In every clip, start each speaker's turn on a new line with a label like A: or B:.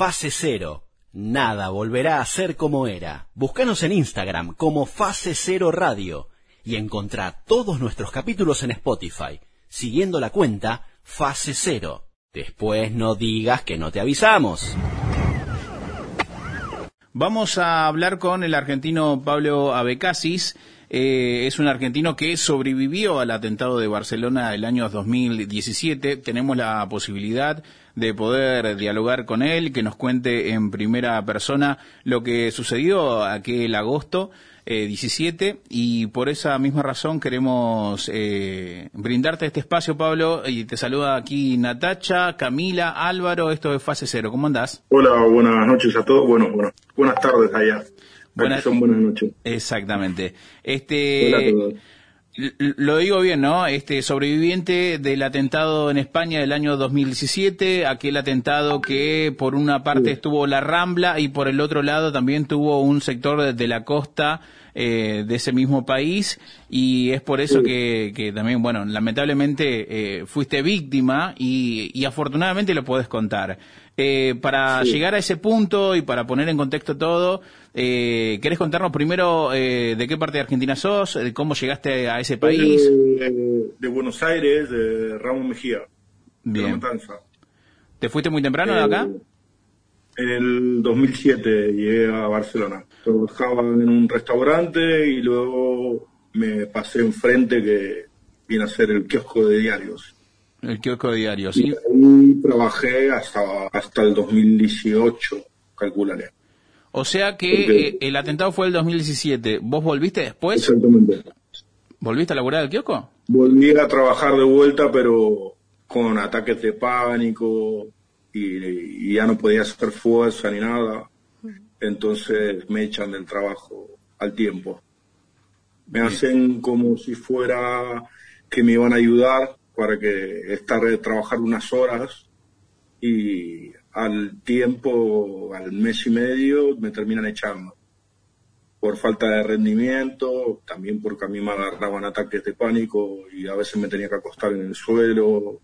A: Fase Cero. Nada volverá a ser como era. Búscanos en Instagram como Fase Cero Radio y encontrá todos nuestros capítulos en Spotify, siguiendo la cuenta Fase Cero. Después no digas que no te avisamos.
B: Vamos a hablar con el argentino Pablo Abecasis. Eh, es un argentino que sobrevivió al atentado de Barcelona el año 2017. Tenemos la posibilidad de poder dialogar con él, que nos cuente en primera persona lo que sucedió aquel agosto. 17 eh, y por esa misma razón queremos eh, brindarte este espacio, Pablo, y te saluda aquí Natacha, Camila, Álvaro, esto es Fase Cero, ¿cómo andás?
C: Hola, buenas noches a todos, bueno, bueno buenas tardes allá. Buenas, son buenas noches.
B: Exactamente. Este, Hola a todos. Lo digo bien, ¿no? Este sobreviviente del atentado en España del año 2017, aquel atentado que por una parte estuvo la Rambla y por el otro lado también tuvo un sector de la costa eh, de ese mismo país y es por eso que, que, también, bueno, lamentablemente eh, fuiste víctima y, y, afortunadamente lo puedes contar. Eh, para llegar a ese punto y para poner en contexto todo, eh, ¿querés contarnos primero eh, de qué parte de Argentina sos, de cómo llegaste a ese país?
C: De, Buenos Aires, de Ramón Mejía.
B: Bien. ¿Te fuiste muy temprano de acá?
C: En el 2007 llegué a Barcelona. Trabajaba en un restaurante y luego me pasé enfrente que viene a ser el kiosco de diarios.
B: El kiosco de diarios, sí.
C: Y ahí trabajé hasta, hasta el 2018, calcularé.
B: O sea que eh, el atentado fue el 2017. ¿Vos volviste después?
C: Exactamente.
B: ¿Volviste a laburar el kiosco?
C: Volví a trabajar de vuelta, pero con ataques de pánico y, ya no podía hacer fuerza ni nada. Entonces me echan del trabajo al tiempo. Me hacen como si fuera que me iban a ayudar para que estar trabajar unas horas y al tiempo, al mes y medio, me terminan echando. Por falta de rendimiento, también porque a mí me agarraban ataques de pánico y a veces me tenía que acostar en el suelo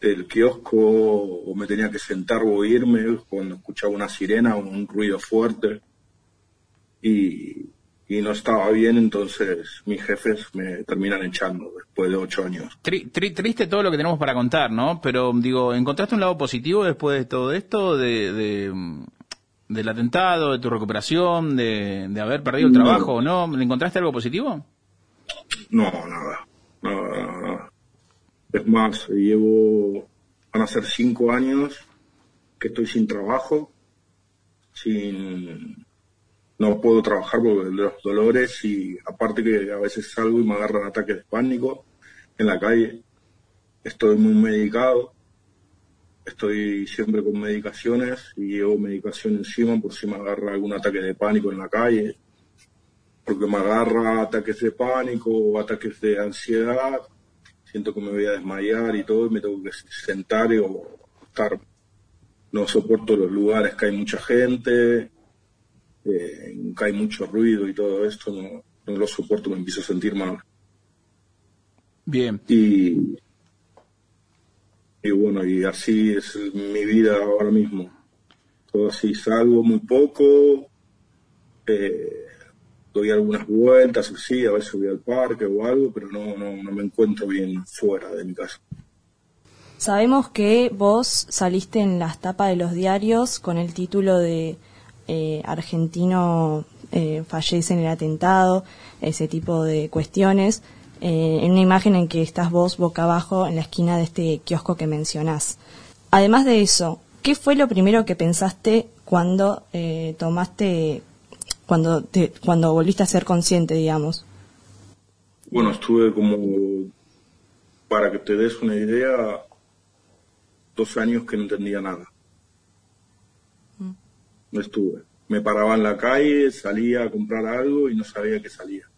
C: del kiosco o me tenía que sentar o irme cuando escuchaba una sirena o un ruido fuerte. Y, y no estaba bien, entonces mis jefes me terminan echando después de ocho años.
B: triste todo lo que tenemos para contar, ¿no? Pero digo, ¿encontraste un lado positivo después de todo esto, de, del atentado, de tu recuperación, de, haber perdido el trabajo o no? ¿Encontraste algo positivo?
C: No, nada, nada, nada. Es más, llevo, van a ser cinco años que estoy sin trabajo, sin no puedo trabajar por los dolores y aparte que a veces salgo y me agarran ataques de pánico en la calle. Estoy muy medicado, estoy siempre con medicaciones y llevo medicación encima por si me agarra algún ataque de pánico en la calle, porque me agarra ataques de pánico ataques de ansiedad, siento que me voy a desmayar y todo y me tengo que sentar o estar. No soporto los lugares que hay mucha gente, eh, hay mucho ruido y todo esto, no, no, lo soporto, me empiezo a sentir mal.
B: Bien.
C: Y, y bueno, y así es mi vida ahora mismo. Todo así, salgo muy poco, eh, doy algunas vueltas, sí, a veces voy al parque o algo, pero no, no, no me encuentro bien fuera de mi casa.
D: Sabemos que vos saliste en las tapas de los diarios con el título de eh, argentino eh, fallece en el atentado, ese tipo de cuestiones, eh, en una imagen en que estás vos boca abajo en la esquina de este kiosco que mencionás. Además de eso, ¿qué fue lo primero que pensaste cuando tomaste, cuando, te, cuando volviste a ser consciente, digamos?
C: Bueno, estuve como, para que te des una idea, dos años que no entendía nada no estuve. Me paraba en la calle, salía a comprar algo y no sabía que salía.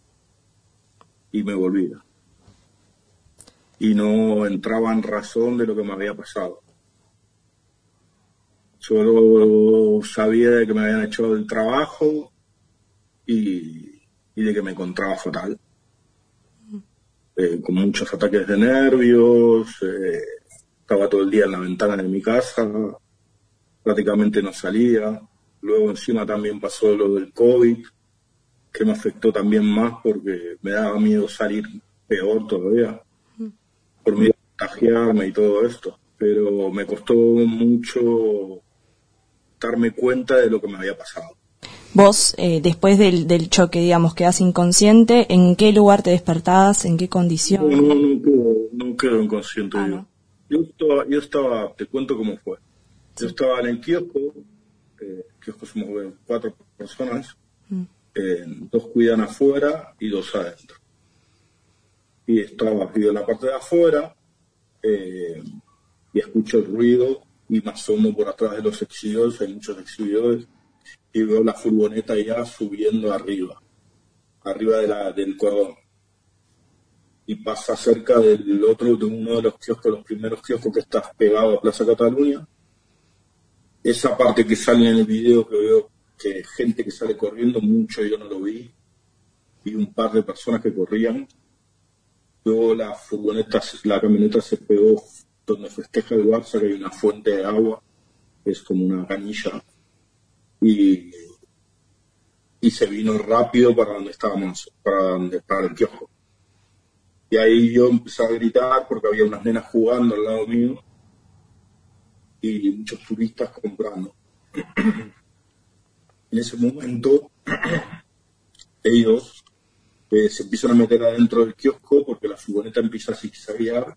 C: Y me volvía. Y no entraba en razón de lo que me había pasado. Solo sabía de que me habían hecho el trabajo y, de que me encontraba fatal. Eh, con muchos ataques de nervios, eh, estaba todo el día en la ventana de mi casa, prácticamente no salía. Luego encima también pasó lo del COVID, que me afectó también más porque me daba miedo salir peor todavía, por miedo a contagiarme y todo esto. Pero me costó mucho darme cuenta de lo que me había pasado.
D: Vos, eh, después del, del choque, digamos, quedás inconsciente, ¿en qué lugar te despertabas? ¿En qué condición?
C: No, no, no quedo, no quedo inconsciente ah, yo. Yo estaba, yo estaba, te cuento cómo fue. Yo estaba en el kiosco, eh, kiosco somos cuatro personas, mm. eh, dos cuidan afuera y dos adentro. Y estaba yo en la parte de afuera eh, y escucho el ruido y me asomo por atrás de los exhibidores, hay muchos exhibidores, y veo la furgoneta ya subiendo arriba, arriba de la, del cordón. Y pasa cerca del otro, de uno de los kioscos, los primeros kioscos que está pegado a Plaza Cataluña. Esa parte que sale en el video que veo que gente que sale corriendo, mucho yo no lo vi. Vi un par de personas que corrían. Luego la furgoneta, la camioneta se pegó donde festeja el Barça, que hay una fuente de agua, es como una canilla, y, y se vino rápido para donde estábamos, para donde estaba el kiosco. Y ahí yo empecé a gritar porque había unas nenas jugando al lado mío y muchos turistas comprando. en ese momento, ellos eh, se empiezan a meter adentro del kiosco porque la furgoneta empieza a zigzaguear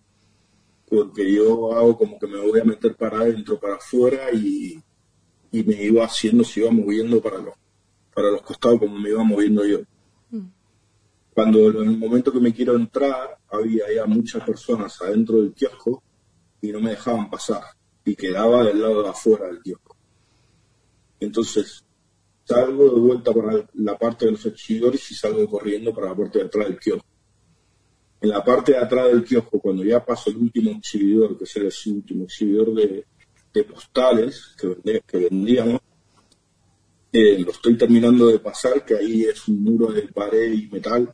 C: porque yo hago como que me voy a meter para adentro, para afuera y, me iba haciendo, se iba moviendo para los, para los costados como me iba moviendo yo. Mm. Cuando en el momento que me quiero entrar, había ya muchas personas adentro del kiosco y no me dejaban pasar y quedaba del lado de afuera del kiosco. Entonces, salgo de vuelta para la parte de los exhibidores y salgo corriendo para la parte de atrás del kiosco en la parte de atrás del kiosco, cuando ya paso el último exhibidor, que es el último exhibidor de, postales que, vendíamos, eh, lo estoy terminando de pasar, que ahí es un muro de pared y metal,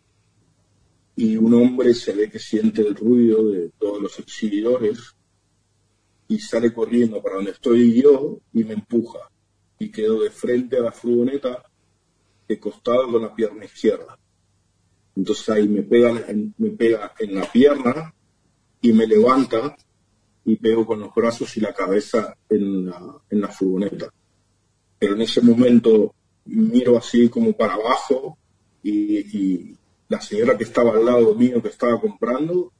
C: y un hombre se ve que siente el ruido de todos los exhibidores y sale corriendo para donde estoy yo y me empuja y quedo de frente a la furgoneta de costado con la pierna izquierda. Entonces ahí me pega, me pega en la pierna y me levanta y pego con los brazos y la cabeza en la, en la furgoneta. Pero en ese momento miro así como para abajo y, la señora que estaba al lado mío que estaba comprando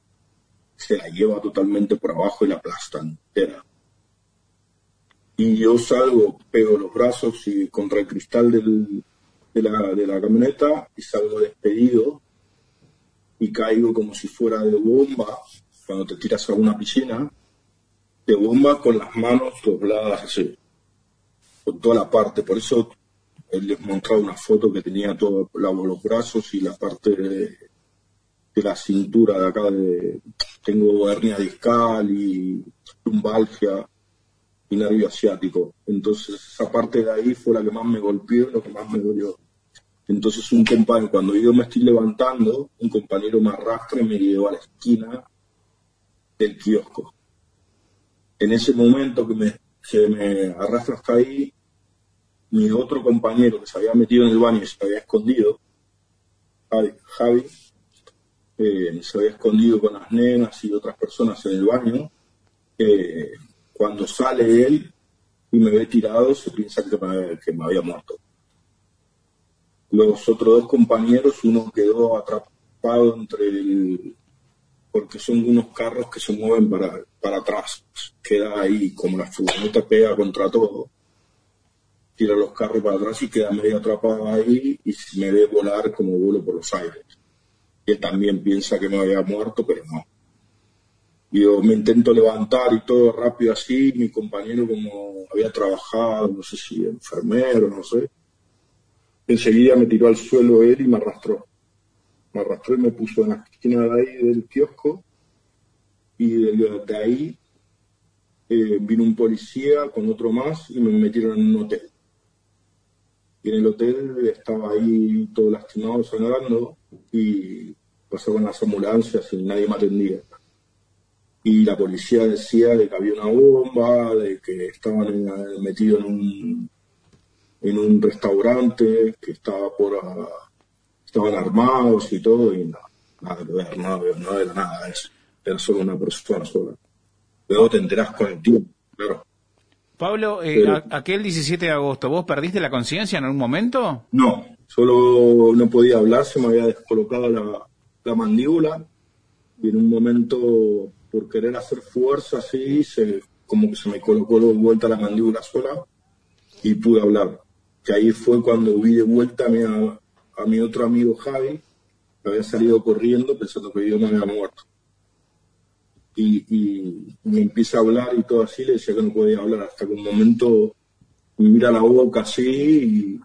C: se la lleva totalmente por abajo y la aplasta entera. Y yo salgo, pego los brazos y contra el cristal de, la, de la camioneta y salgo despedido y caigo como si fuera de bomba, cuando te tiras a una piscina, de bomba con las manos dobladas así, con toda la parte. Por eso él les mostraba una foto que tenía todos los brazos y la parte de, la cintura de acá. De, tengo hernia discal y lumbalgia y nervio asiático. Entonces esa parte de ahí fue la que más me golpeó y lo que más me dolió. Entonces un compañero, cuando yo me estoy levantando, un compañero me arrastra y me lleva a la esquina del kiosco. En ese momento que me, me arrastra hasta ahí, mi otro compañero que se había metido en el baño y se había escondido, Javi, eh, se había escondido con las nenas y otras personas en el baño, eh, cuando sale él y me ve tirado, se piensa que me había muerto. Los otros dos compañeros, uno quedó atrapado entre el, porque son unos carros que se mueven para, para atrás. Queda ahí, como la furgoneta pega contra todo, tira los carros para atrás y queda medio atrapado ahí y me ve volar como vuelo por los aires. Él también piensa que me había muerto, pero no. Yo me intento levantar y todo rápido así, mi compañero como había trabajado, no sé si enfermero, no sé, Enseguida me tiró al suelo él y me arrastró. Me arrastró y me puso en la esquina de ahí del kiosco y de, ahí eh, vino un policía con otro más y me metieron en un hotel. Y en el hotel estaba ahí todo lastimado, sangrando y pasaban las ambulancias y nadie me atendía. y la policía decía de que había una bomba, de que estaban metidos en un, en un restaurante, que estaba por estaban armados y todo, y nada, nada que ver, nada, no era nada eso. Era solo una persona sola. Luego te enterás con el tiempo, claro.
B: Pablo, eh, aquel 17 de agosto, ¿vos perdiste la conciencia en algún momento?
C: No, solo no podía hablar, se me había descolocado la, la mandíbula y en un momento por querer hacer fuerza así, se, como que se me colocó de vuelta la mandíbula sola y pude hablar. Que ahí fue cuando vi de vuelta a mi, a, mi otro amigo Javi, que había salido corriendo pensando que yo no había muerto. Y, y, me empieza a hablar y todo así, le decía que no podía hablar, hasta que un momento me mira la boca así y,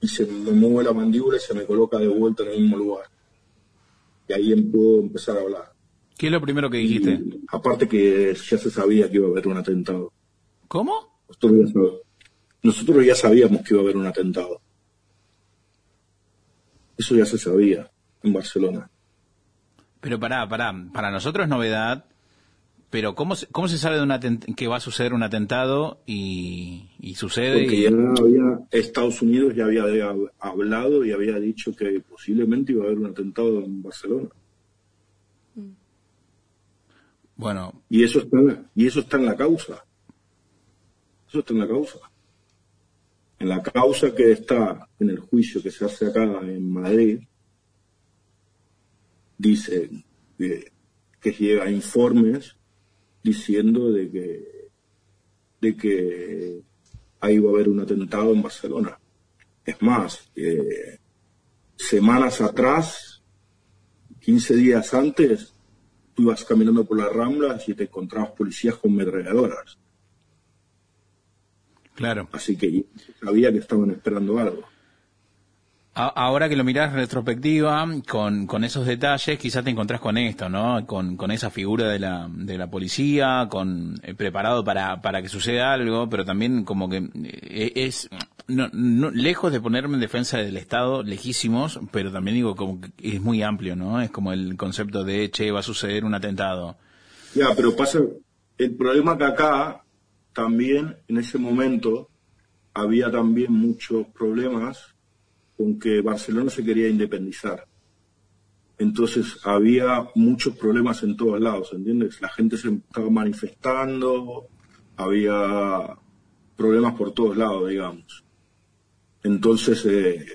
C: y se me mueve la mandíbula y se me coloca de vuelta en el mismo lugar. Y ahí em, puedo empezar a hablar.
B: ¿Qué es lo primero que dijiste?
C: aparte que ya se sabía que iba a haber un atentado.
B: ¿Cómo?
C: Nosotros ya, sabíamos que iba a haber un atentado. Eso ya se sabía en Barcelona.
B: Pero pará, pará, para nosotros es novedad, pero ¿cómo se, cómo se sabe de un que va a suceder un atentado y, sucede?
C: Porque ya había, Estados Unidos ya había hablado y había dicho que posiblemente iba a haber un atentado en Barcelona.
B: Bueno.
C: Y eso está, y eso está en la causa. Eso está en la causa. En la causa que está en el juicio que se hace acá en Madrid, dice que, que llega informes diciendo de que, de que ahí va a haber un atentado en Barcelona. Es más, semanas atrás, 15 días antes, ibas caminando por las ramblas y te encontrabas policías con metralladoras.
B: Claro.
C: Así que sabía que estaban esperando algo.
B: Ahora que lo mirás retrospectiva, con, con esos detalles, quizás te encontrás con esto, ¿no? Con, con esa figura de la, de la policía, con eh, preparado para, para que suceda algo, pero también como que eh, es, no, lejos de ponerme en defensa del Estado, lejísimos, pero también digo como que es muy amplio, ¿no? Es como el concepto de, che, va a suceder un atentado.
C: Ya, pero pasa, el problema que acá también, en ese momento, había también muchos problemas con que Barcelona se quería independizar. Entonces había muchos problemas en todos lados, ¿entiendes? La gente se estaba manifestando, había problemas por todos lados, digamos. Entonces eh,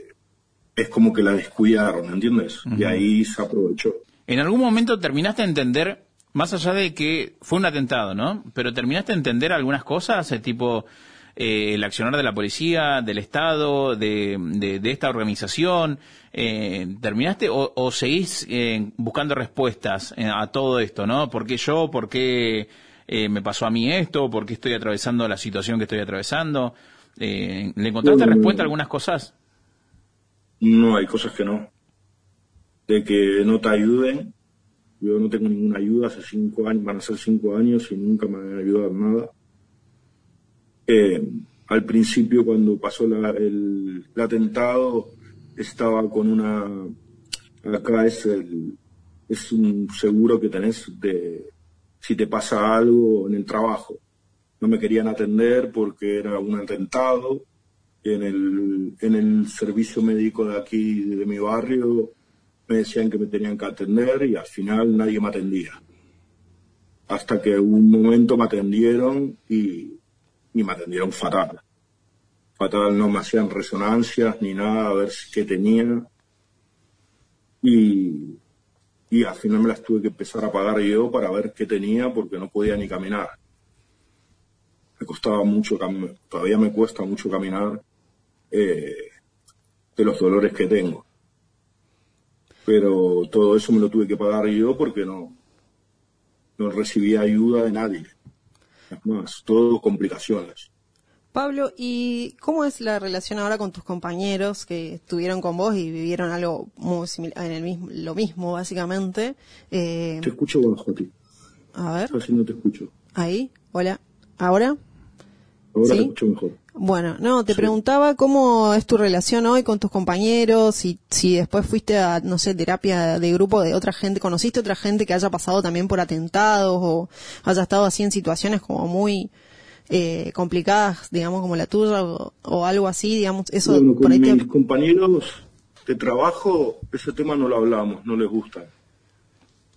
C: es como que la descuidaron, ¿entiendes? Y ahí se aprovechó.
B: En algún momento terminaste a entender, más allá de que fue un atentado, ¿no? Pero terminaste a entender algunas cosas, el tipo eh, el accionar de la policía, del Estado, de, de, esta organización. Eh, ¿Terminaste o, seguís buscando respuestas a todo esto, ¿no? ¿Por qué yo? ¿Por qué me pasó a mí esto? ¿Por qué estoy atravesando la situación que estoy atravesando? Eh, ¿Le encontraste respuesta a algunas cosas?
C: No, hay cosas que no. De que no te ayuden. Yo no tengo ninguna ayuda hace cinco años, van a ser cinco años y nunca me han ayudado nada. Eh, al principio, cuando pasó el, atentado, estaba con una. Acá es el, es un seguro que tenés de si te pasa algo en el trabajo no me querían atender porque era un atentado. En el, en el servicio médico de aquí, de mi barrio, me decían que me tenían que atender y al final nadie me atendía. Hasta que un momento me atendieron y, y me atendieron fatal. Fatal, no me hacían resonancias ni nada a ver qué tenía. Y, y al final me las tuve que empezar a pagar yo para ver qué tenía porque no podía ni caminar me costaba mucho, todavía me cuesta mucho caminar eh, de los dolores que tengo. Pero todo eso me lo tuve que pagar yo porque no, no recibía ayuda de nadie. Más, todo complicaciones.
E: Pablo, ¿y cómo es la relación ahora con tus compañeros que estuvieron con vos y vivieron algo muy similar, en el mismo, lo mismo básicamente?
C: Eh, te escucho bajo a ti.
E: A ver.
C: Así no te escucho.
E: Ahí, hola. ¿Ahora?
C: Ahora te escucho mejor.
E: Bueno, no, te preguntaba cómo es tu relación hoy con tus compañeros, y si después fuiste a, no sé, terapia de grupo de otra gente, conociste otra gente que haya pasado también por atentados o haya estado así en situaciones como muy eh, complicadas, digamos, como la tuya o, algo así, digamos, eso
C: bueno, con mis compañeros de trabajo, ese tema no lo hablamos, no les gusta.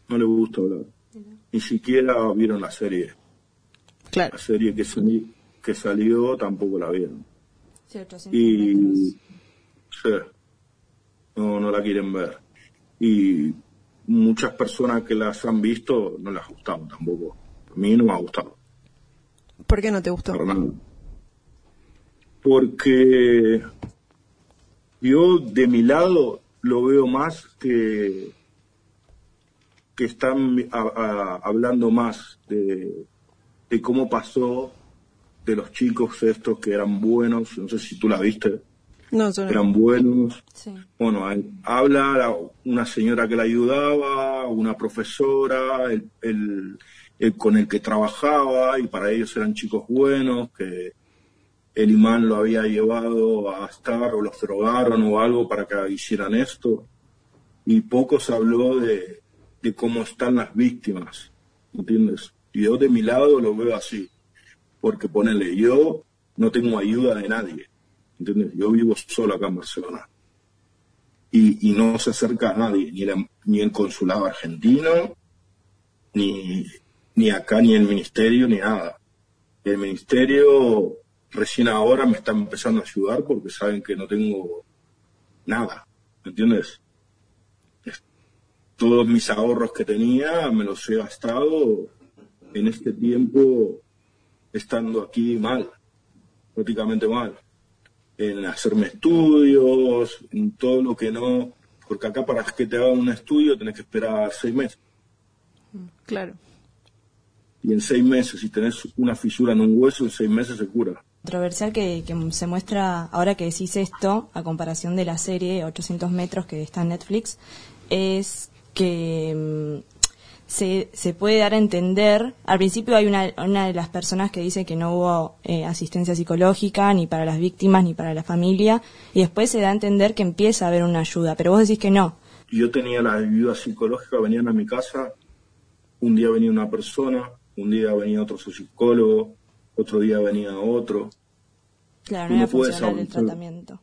C: No les gusta hablar. Ni siquiera vieron la serie.
E: Claro.
C: La serie que salí que salió tampoco la vieron. y sí, no, no la quieren ver. Y muchas personas que las han visto no les ha gustado tampoco. A mí no me ha gustado.
E: ¿Por qué no te gustó?
C: Porque yo de mi lado lo veo más que que están hablando más de, de cómo pasó de los chicos estos que eran buenos, no sé si tú la viste,
E: no,
C: eran buenos. Bueno, habla una señora que la ayudaba, una profesora, el, con el que trabajaba, y para ellos eran chicos buenos, que el imán lo había llevado a estar o los drogaron o algo para que hicieran esto. Y poco se habló de, de cómo están las víctimas, ¿entiendes? Y yo de mi lado lo veo así porque ponele, yo no tengo ayuda de nadie, ¿entiendes? Yo vivo solo acá en Barcelona. Y, no se acerca a nadie, ni, ni el consulado argentino, ni, ni acá, ni el ministerio, ni nada. El ministerio recién ahora me está empezando a ayudar porque saben que no tengo nada, ¿me entiendes? Todos mis ahorros que tenía me los he gastado en este tiempo estando aquí mal, prácticamente mal, en hacerme estudios, en todo lo que no, porque acá para que te hagan un estudio tenés que esperar seis meses.
E: Claro.
C: Y en seis meses, si tenés una fisura en un hueso, en seis meses se cura.
D: Controversial que, que se muestra, ahora que decís esto, a comparación de la serie 800 metros que está en Netflix, es que mm, se, se puede dar a entender, al principio hay una, una de las personas que dice que no hubo eh, asistencia psicológica ni para las víctimas ni para la familia, y después se da a entender que empieza a haber una ayuda, pero vos decís que no.
C: Yo tenía la ayuda psicológica, venían a mi casa, un día venía una persona, un día venía otro psicólogo, otro día venía otro.
D: Claro, no, puedes el tratamiento.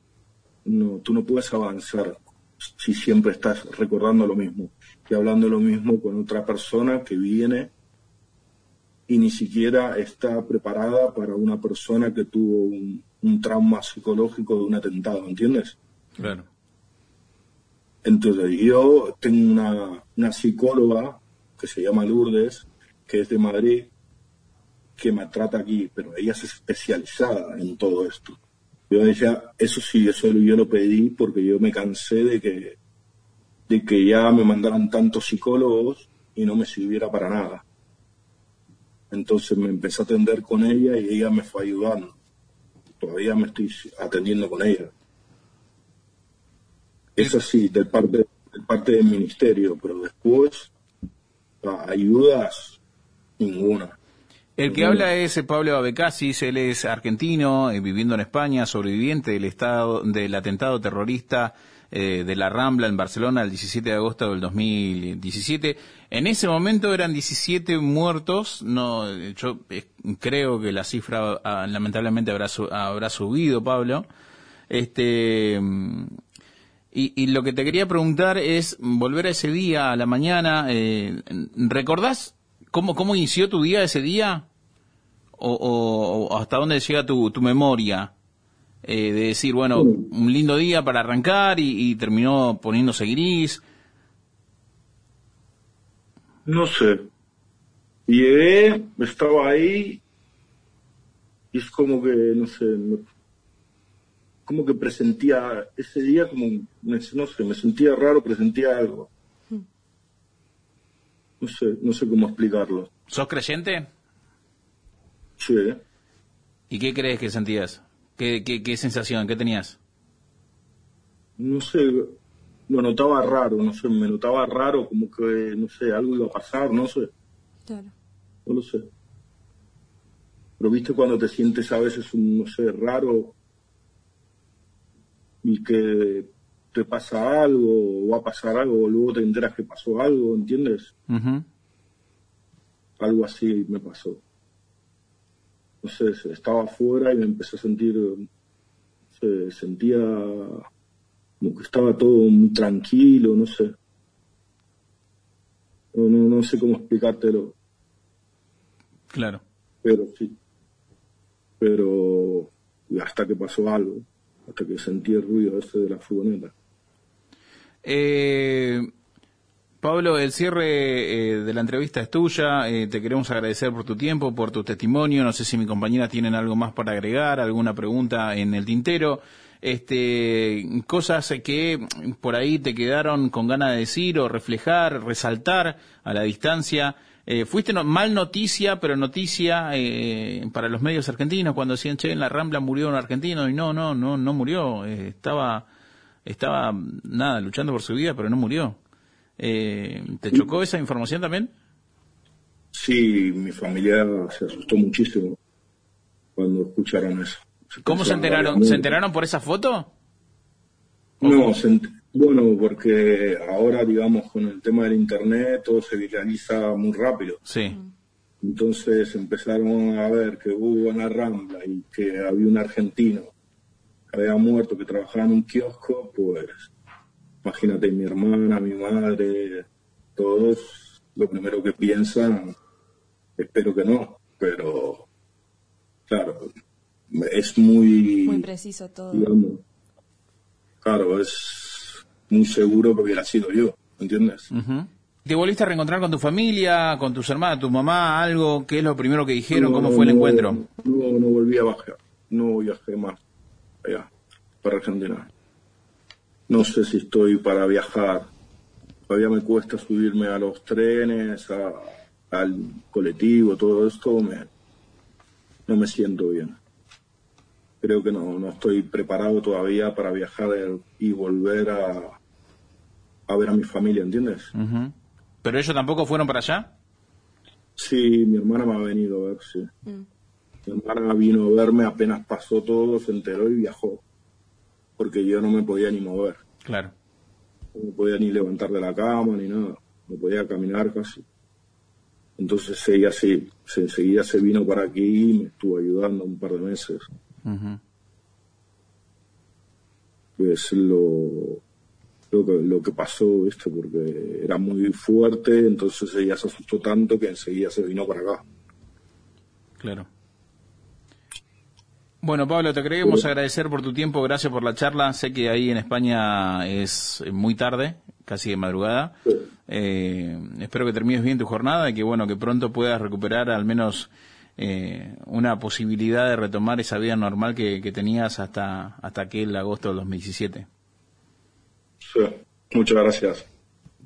C: No, tú no puedes avanzar si siempre estás recordando lo mismo y hablando lo mismo con otra persona que viene y ni siquiera está preparada para una persona que tuvo un, trauma psicológico de un atentado, ¿entiendes?
B: Claro.
C: Entonces, yo tengo una, una psicóloga que se llama Lourdes, que es de Madrid, que me trata aquí, pero ella es especializada en todo esto. Yo decía, eso sí, eso yo lo pedí porque yo me cansé de que de que ya me mandaran tantos psicólogos y no me sirviera para nada. Entonces me empecé a atender con ella y ella me fue ayudando. Todavía me estoy atendiendo con ella. Es así, del parte, del parte del ministerio, pero después ayudas ninguna.
B: El que habla es Pablo Abecasis, él es argentino, eh, viviendo en España, sobreviviente del estado del atentado terrorista eh, de la Rambla en Barcelona el 17 de agosto del 2017. En ese momento eran 17 muertos. No, yo eh, creo que la cifra ah, lamentablemente habrá, habrá subido, Pablo. Este, y, lo que te quería preguntar es volver a ese día, a la mañana. Eh, ¿Recordás cómo, cómo inició tu día ese día? O, hasta dónde llega tu, tu memoria? Eh, de decir, bueno, un lindo día para arrancar y, terminó poniéndose gris?
C: No sé. Llegué, estaba ahí y es como que, no sé, como que presentía ese día como, no sé, me sentía raro, presentía algo. No sé, no sé cómo explicarlo.
B: ¿Sos creyente?
C: Sí.
B: ¿Y qué crees que sentías? ¿Qué, qué, sensación? ¿Qué tenías?
C: No sé, lo notaba raro, no sé, me notaba raro, como que, no sé, algo iba a pasar, no sé.
D: Claro.
C: No lo sé. Pero viste cuando te sientes a veces un, no sé, raro y que te pasa algo o va a pasar algo o luego te enteras que pasó algo, ¿entiendes? Algo así me pasó. Entonces estaba afuera y me empecé a sentir, se sentía como que estaba todo muy tranquilo, no sé. No, no, no sé cómo explicártelo.
B: Claro.
C: Pero sí. Pero hasta que pasó algo, hasta que sentí el ruido ese de la furgoneta.
B: Eh, Pablo, el cierre eh, de la entrevista es tuya. Eh, te queremos agradecer por tu tiempo, por tu testimonio. No sé si mi compañera tienen algo más para agregar, alguna pregunta en el tintero. Este, cosas que por ahí te quedaron con ganas de decir o reflejar, resaltar a la distancia. Eh, fuiste mal noticia, pero noticia para los medios argentinos cuando decían, che, en la Rambla murió un argentino y no, no, no, no murió. estaba, estaba, nada, luchando por su vida, pero no murió. Eh, ¿Te chocó esa información también?
C: Sí, mi familia se asustó muchísimo cuando escucharon eso.
B: ¿Cómo se enteraron? ¿Se enteraron por esa foto?
C: No, bueno, porque ahora, digamos, con el tema del Internet todo se viraliza muy rápido.
B: Sí.
C: Entonces empezaron a ver que hubo una Rambla y que había un argentino había muerto, que trabajaba en un kiosco, pues imagínate mi hermana, mi madre, todos, lo primero que piensan, espero que no, pero claro, es muy...
D: Muy preciso todo.
C: claro, es muy seguro que hubiera sido yo, ¿entiendes?
B: ¿Te volviste a reencontrar con tu familia, con tus hermanas, tu mamá, algo? ¿Qué es lo primero que dijeron? ¿Cómo fue el encuentro?
C: No, no volví a bajar, no viajé más allá, para Argentina no sé si estoy para viajar. Todavía me cuesta subirme a los trenes, al colectivo, todo esto, me, no me siento bien. Creo que no, no estoy preparado todavía para viajar y volver a, a ver a mi familia, ¿entiendes?
B: ¿Pero ellos tampoco fueron para allá?
C: Sí, mi hermana me ha venido a ver, sí. Mm. Hermana vino a verme, apenas pasó todo, se enteró y viajó porque yo no me podía ni mover.
B: Claro.
C: No me podía ni levantar de la cama ni nada, no podía caminar casi. Entonces ella sí, se, enseguida se vino para aquí y me estuvo ayudando un par de meses. Es lo, lo, que, lo que pasó, ¿viste? Porque era muy fuerte, entonces ella se asustó tanto que enseguida se vino para acá.
B: Claro. Bueno, Pablo, te queremos agradecer por tu tiempo, gracias por la charla. Sé que ahí en España es muy tarde, casi de madrugada. Eh, espero que termines bien tu jornada y que bueno que pronto puedas recuperar al menos eh, una posibilidad de retomar esa vida normal que, tenías hasta hasta aquel agosto del 2017.
C: Sí, muchas gracias.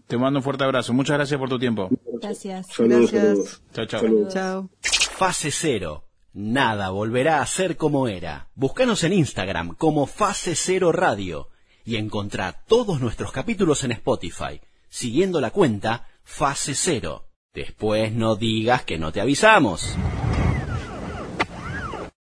B: Te mando un fuerte abrazo. Muchas gracias por tu tiempo.
D: Gracias.
C: gracias.
B: Chao, chao.
E: Chao.
A: Fase cero Nada volverá a ser como era. Búscanos en Instagram como Fase Cero Radio y encontrá todos nuestros capítulos en Spotify, siguiendo la cuenta Fase Cero. Después no digas que no te avisamos.